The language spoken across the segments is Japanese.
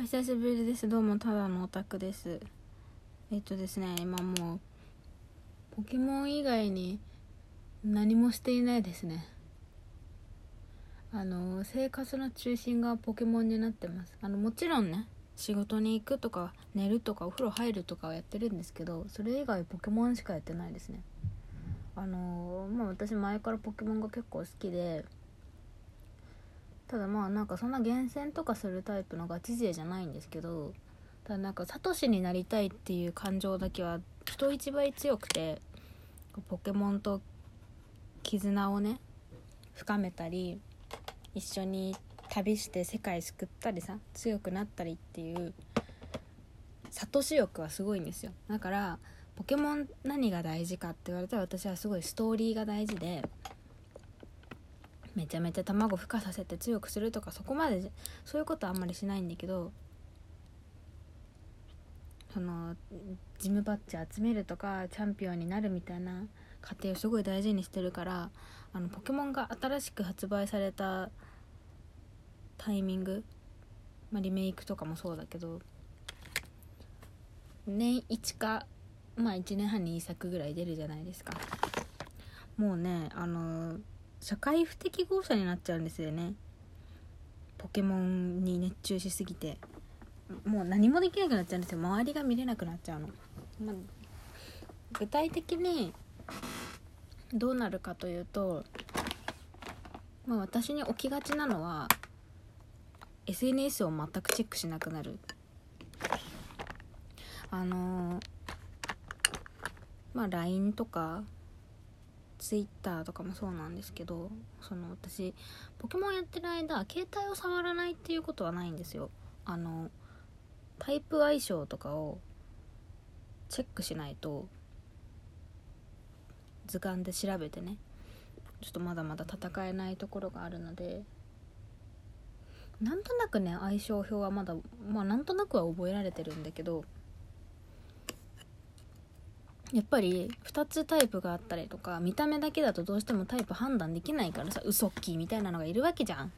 お久しぶりです。どうもただのオタクです。えっとですね今もうポケモン以外に何もしていないですね。あの生活の中心がポケモンになってます。あのもちろんね仕事に行くとか寝るとかお風呂入るとかはやってるんですけどそれ以外ポケモンしかやってないですね。あのまあ私前からポケモンが結構好きでただまあなんかそんな厳選とかするタイプのガチ勢じゃないんですけどただなんかサトシになりたいっていう感情だけは人一倍強くてポケモンと絆をね深めたり一緒に旅して世界救ったりさ強くなったりっていうサトシ欲はすごいんですよ。だからポケモン何が大事かって言われたら私はすごいストーリーが大事でめちゃめちゃ卵孵化させて強くするとかそこまでそういうことはあんまりしないんだけどそのジムバッジ集めるとかチャンピオンになるみたいな過程をすごい大事にしてるからあのポケモンが新しく発売されたタイミング、まあ、リメイクとかもそうだけど年1かまあ1年半に1作ぐらい出るじゃないですか。もうねあの社会不適合者になっちゃうんですよね。ポケモンに熱中しすぎて。もう何もできなくなっちゃうんですよ。周りが見れなくなっちゃうの、まあ、具体的にどうなるかというと、まあ、私に起きがちなのは SNS を全くチェックしなくなる。あのまあ LINE とか Twitter とかもそうなんですけどその私ポケモンやってる間携帯を触らないっていうことはないんですよ。あのタイプ相性とかをチェックしないと図鑑で調べてねちょっとまだまだ戦えないところがあるのでなんとなくね相性表はまだまあなんとなくは覚えられてるんだけどやっぱり2つタイプがあったりとか見た目だけだとどうしてもタイプ判断できないからさウソッキーみたいなのがいるわけじゃん。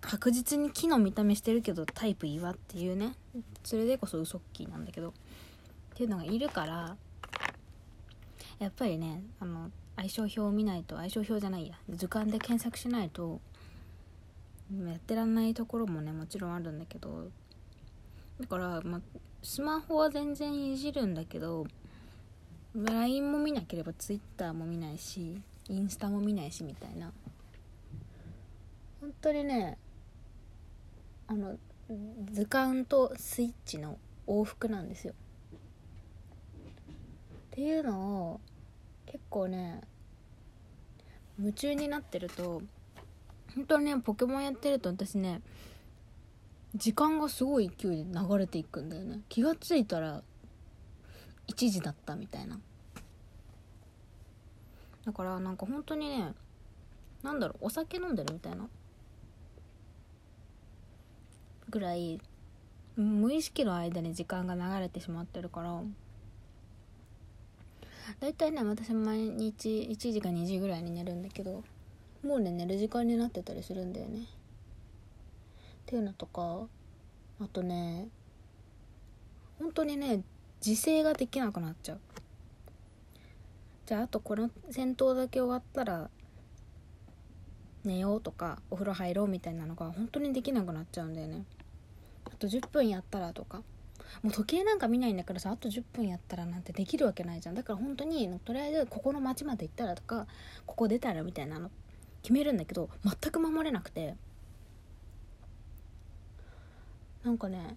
確実に木の見た目してるけどタイプ岩っていうね。それでこそウソッキーなんだけど。っていうのがいるからやっぱりねあの相性表を見ないと相性表じゃないや。図鑑で検索しないとやってらんないところもねもちろんあるんだけど。だから、ま、スマホは全然いじるんだけど LINE も見なければ Twitter も見ないしインスタも見ないしみたいな。本当にねあの図鑑とスイッチの往復なんですよ。っていうのを結構ね夢中になってると本当にねポケモンやってると私ね時間がすごい勢いで流れていくんだよね。気がついたら1時だったみたいな。だからなんか本当にねなんだろうお酒飲んでるみたいな。ぐらい無意識の間に時間が流れてしまってるから。だいたいね私毎日1時か2時ぐらいに寝るんだけどもうね寝る時間になってたりするんだよね。っていうのとかあとね本当にね自制ができなくなっちゃう。じゃああとこの戦闘だけ終わったら寝ようとかお風呂入ろうみたいなのが本当にできなくなっちゃうんだよね。あと10分やったらとか。もう時計なんか見ないんだからさあと10分やったらなんてできるわけないじゃん。だから本当にとりあえずここの町まで行ったらとかここ出たらみたいなの決めるんだけど全く守れなくて。なんかね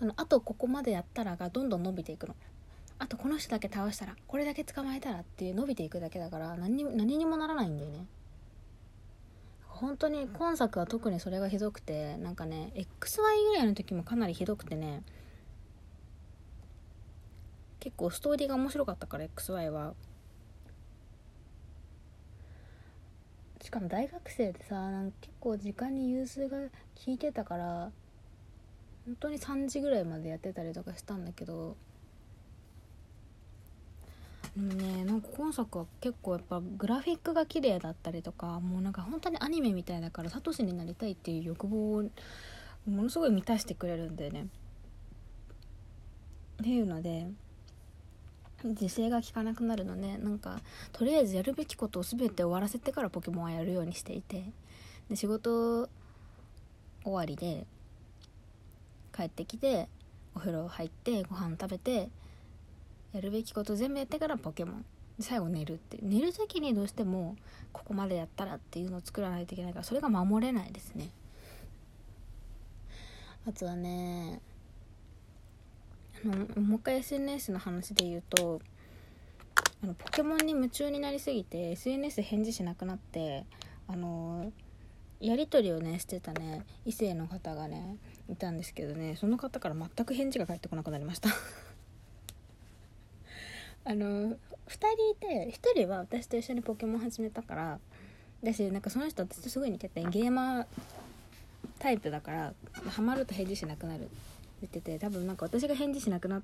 そのあとここまでやったらがどんどん伸びていくの。あとこの人だけ倒したらこれだけ捕まえたらっていう伸びていくだけだから何に何にもならないんだよね。本当に今作は特にそれがひどくてなんかね XY ぐらいの時もかなりひどくてね結構ストーリーが面白かったから XY は。しかも大学生でさなんか結構時間に融通が効いてたから本当に3時ぐらいまでやってたりとかしたんだけどでもねなんか今作は結構やっぱグラフィックが綺麗だったりとかもうなんか本当にアニメみたいだからサトシになりたいっていう欲望をものすごい満たしてくれるんだよね。っていうので自制が効かなくなるのでなんかとりあえずやるべきことを全て終わらせてからポケモンはやるようにしていて。で仕事終わりで帰ってきてお風呂入ってご飯食べてやるべきこと全部やってからポケモン。最後寝るって寝る時にどうしてもここまでやったらっていうのを作らないといけないからそれが守れないですね。あとはねあのもう一回 SNS の話で言うとあのポケモンに夢中になりすぎて SNS 返事しなくなってあのやり取りをねしてたね異性の方がねいたんですけどねその方から全く返事が返ってこなくなりました。あの2人いて1人は私と一緒にポケモン始めたからだしなんかその人私とすごい似ててゲーマータイプだからハマると返事しなくなるって言ってて多分なんか私が返事しなくなっ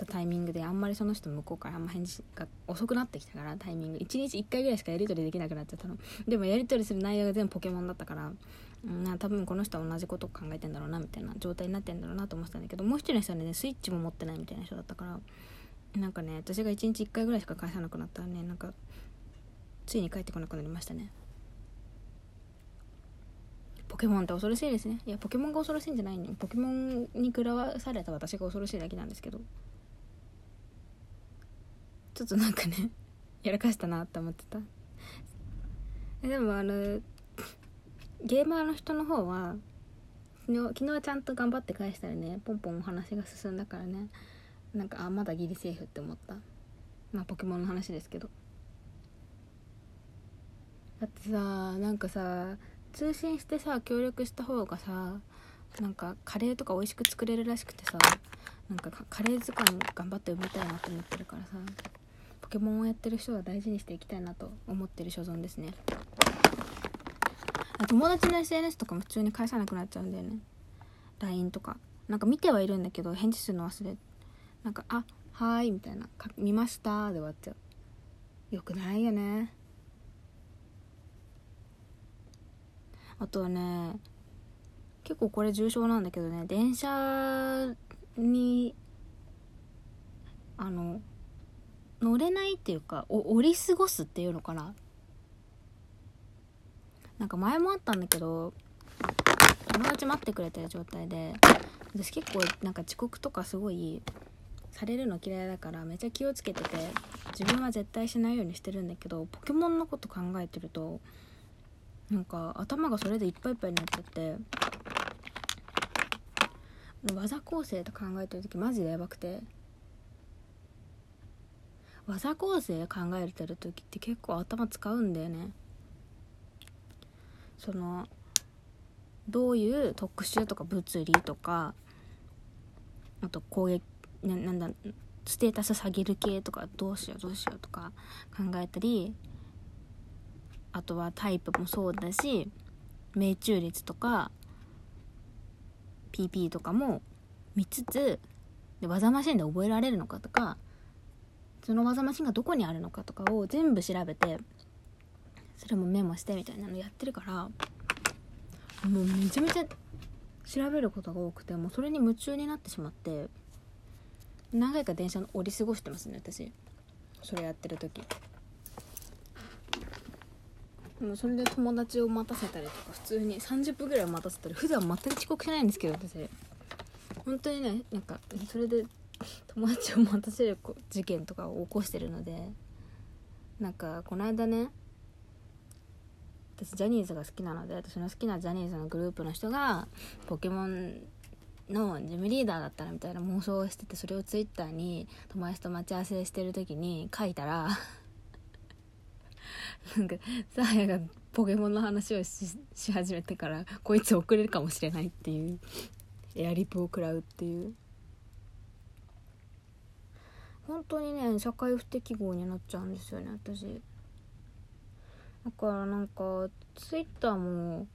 たタイミングであんまりその人向こうからあんま返事が遅くなってきたからタイミング。1日1回ぐらいしかやり取りできなくなっちゃったの。でもやり取りする内容が全部ポケモンだったからうん多分この人は同じこと考えてんだろうなみたいな状態になってんだろうなと思ってたんだけどもう一人の人はねスイッチも持ってないみたいな人だったからなんかね私が1日1回ぐらいしか返さなくなったらねなんかついに帰ってこなくなりましたね。ポケモンって恐ろしいですね。いやポケモンが恐ろしいんじゃないのポケモンに食らわされた私が恐ろしいだけなんですけど。ちょっとなんかね やらかしたなって思ってた。でもあのゲーマーの人の方は昨日はちゃんと頑張って返したらね。ポンポンお話が進んだからね。なんかあまだギリセーフって思った。まあポケモンの話ですけど。だってさなんかさ通信してさ協力した方がさなんかカレーとか美味しく作れるらしくてさなんかカレー図鑑頑張って埋めたいなと思ってるからさ。ケモンをやってる人は大事にしていきたいなと思ってる所存ですね。友達の SNS とかも普通に返さなくなっちゃうんだよね。LINE とか。なんか見てはいるんだけど返事するの忘れなんか「あはーい」みたいな「見ました」で終わっちゃう。よくないよね。あとはね結構これ重症なんだけどね。電車にあの乗れないっていうかお降り過ごすっていうのかな？なんか前もあったんだけど友達待ってくれてる状態で私結構なんか遅刻とかすごいされるの嫌いだからめっちゃ気をつけてて自分は絶対しないようにしてるんだけどポケモンのこと考えてるとなんか頭がそれでいっぱいいっぱいになっちゃって技構成と考えてる時マジでやばくて技構成考えてる時って結構頭使うんだよね。そのどういう特殊とか物理とかあと攻撃ななんだステータス下げる系とかどうしようどうしようとか考えたりあとはタイプもそうだし命中率とか PP とかも見つつで技マシンで覚えられるのかとかその技マシンがどこにあるのかとかを全部調べてそれもメモしてみたいなのやってるからもうめちゃめちゃ調べることが多くてもうそれに夢中になってしまって何回か電車の降り過ごしてますね私。それやってる時。もうそれで友達を待たせたりとか普通に30分ぐらい待たせたり普段全く遅刻しないんですけど私。本当にねなんかそれで友達を待たせる事件とかを起こしてるのでなんかこの間ね私ジャニーズが好きなので私の好きなジャニーズのグループの人がポケモンの事務リーダーだったらみたいな妄想をしててそれをツイッターに友達と待ち合わせしてる時に書いたら なんかサーヤがポケモンの話をし始めてからこいつ遅れるかもしれないっていうエアリプを食らうっていう。本当にね社会不適合になっちゃうんですよね私。だからなんかツイッターも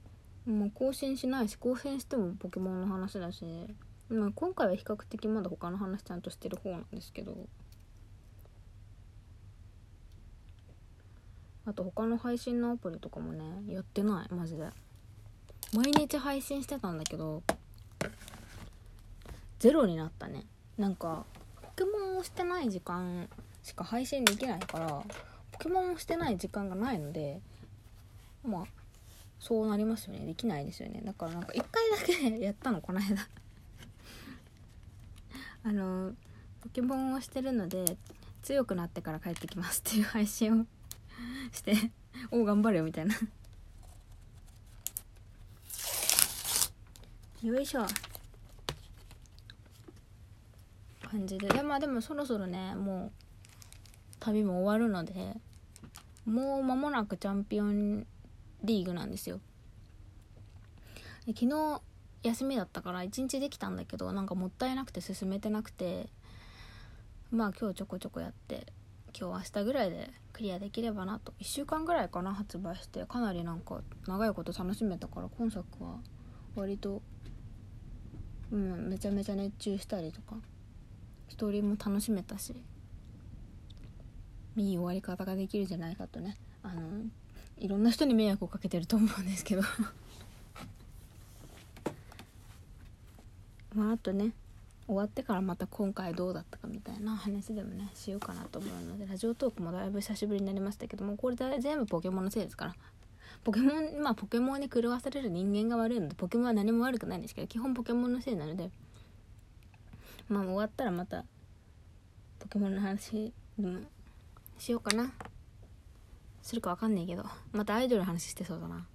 もう更新しないし更新してもポケモンの話だし、まあ、今回は比較的まだ他の話ちゃんとしてる方なんですけど。あと他の配信のアプリとかもねやってないマジで。毎日配信してたんだけどゼロになったね。なんかケモンをしてない時間しか配信できないからポケモンをしてない時間がないのでまあそうなりますよね。できないですよね。だからなんか1回だけやったのこの間。あのポケモンをしてるので強くなってから帰ってきますっていう配信を しておお頑張れよみたいな。よいしょ。感じで。で,、まあ、でもそろそろねもう旅も終わるのでもう間もなくチャンピオンリーグなんですよ。昨日休みだったから1日できたんだけどなんかもったいなくて進めてなくてまあ今日ちょこちょこやって今日明日ぐらいでクリアできればなと。1週間ぐらいかな発売してかなりなんか長いこと楽しめたから今作は割とうんめちゃめちゃ熱中したりとか。ストーリーも楽しめたしいい終わり方ができるじゃないかとね。あのいろんな人に迷惑をかけてると思うんですけど。まああとね終わってからまた今回どうだったかみたいな話でもねしようかなと思うのでラジオトークもだいぶ久しぶりになりましたけどもこれ全部ポケモンのせいですから。ポケモンまあポケモンに狂わされる人間が悪いのでポケモンは何も悪くないんですけど基本ポケモンのせいなので まあ終わったらまたポケモンの話でもしようかな。するかわかんないけどまたアイドルの話してそうだな。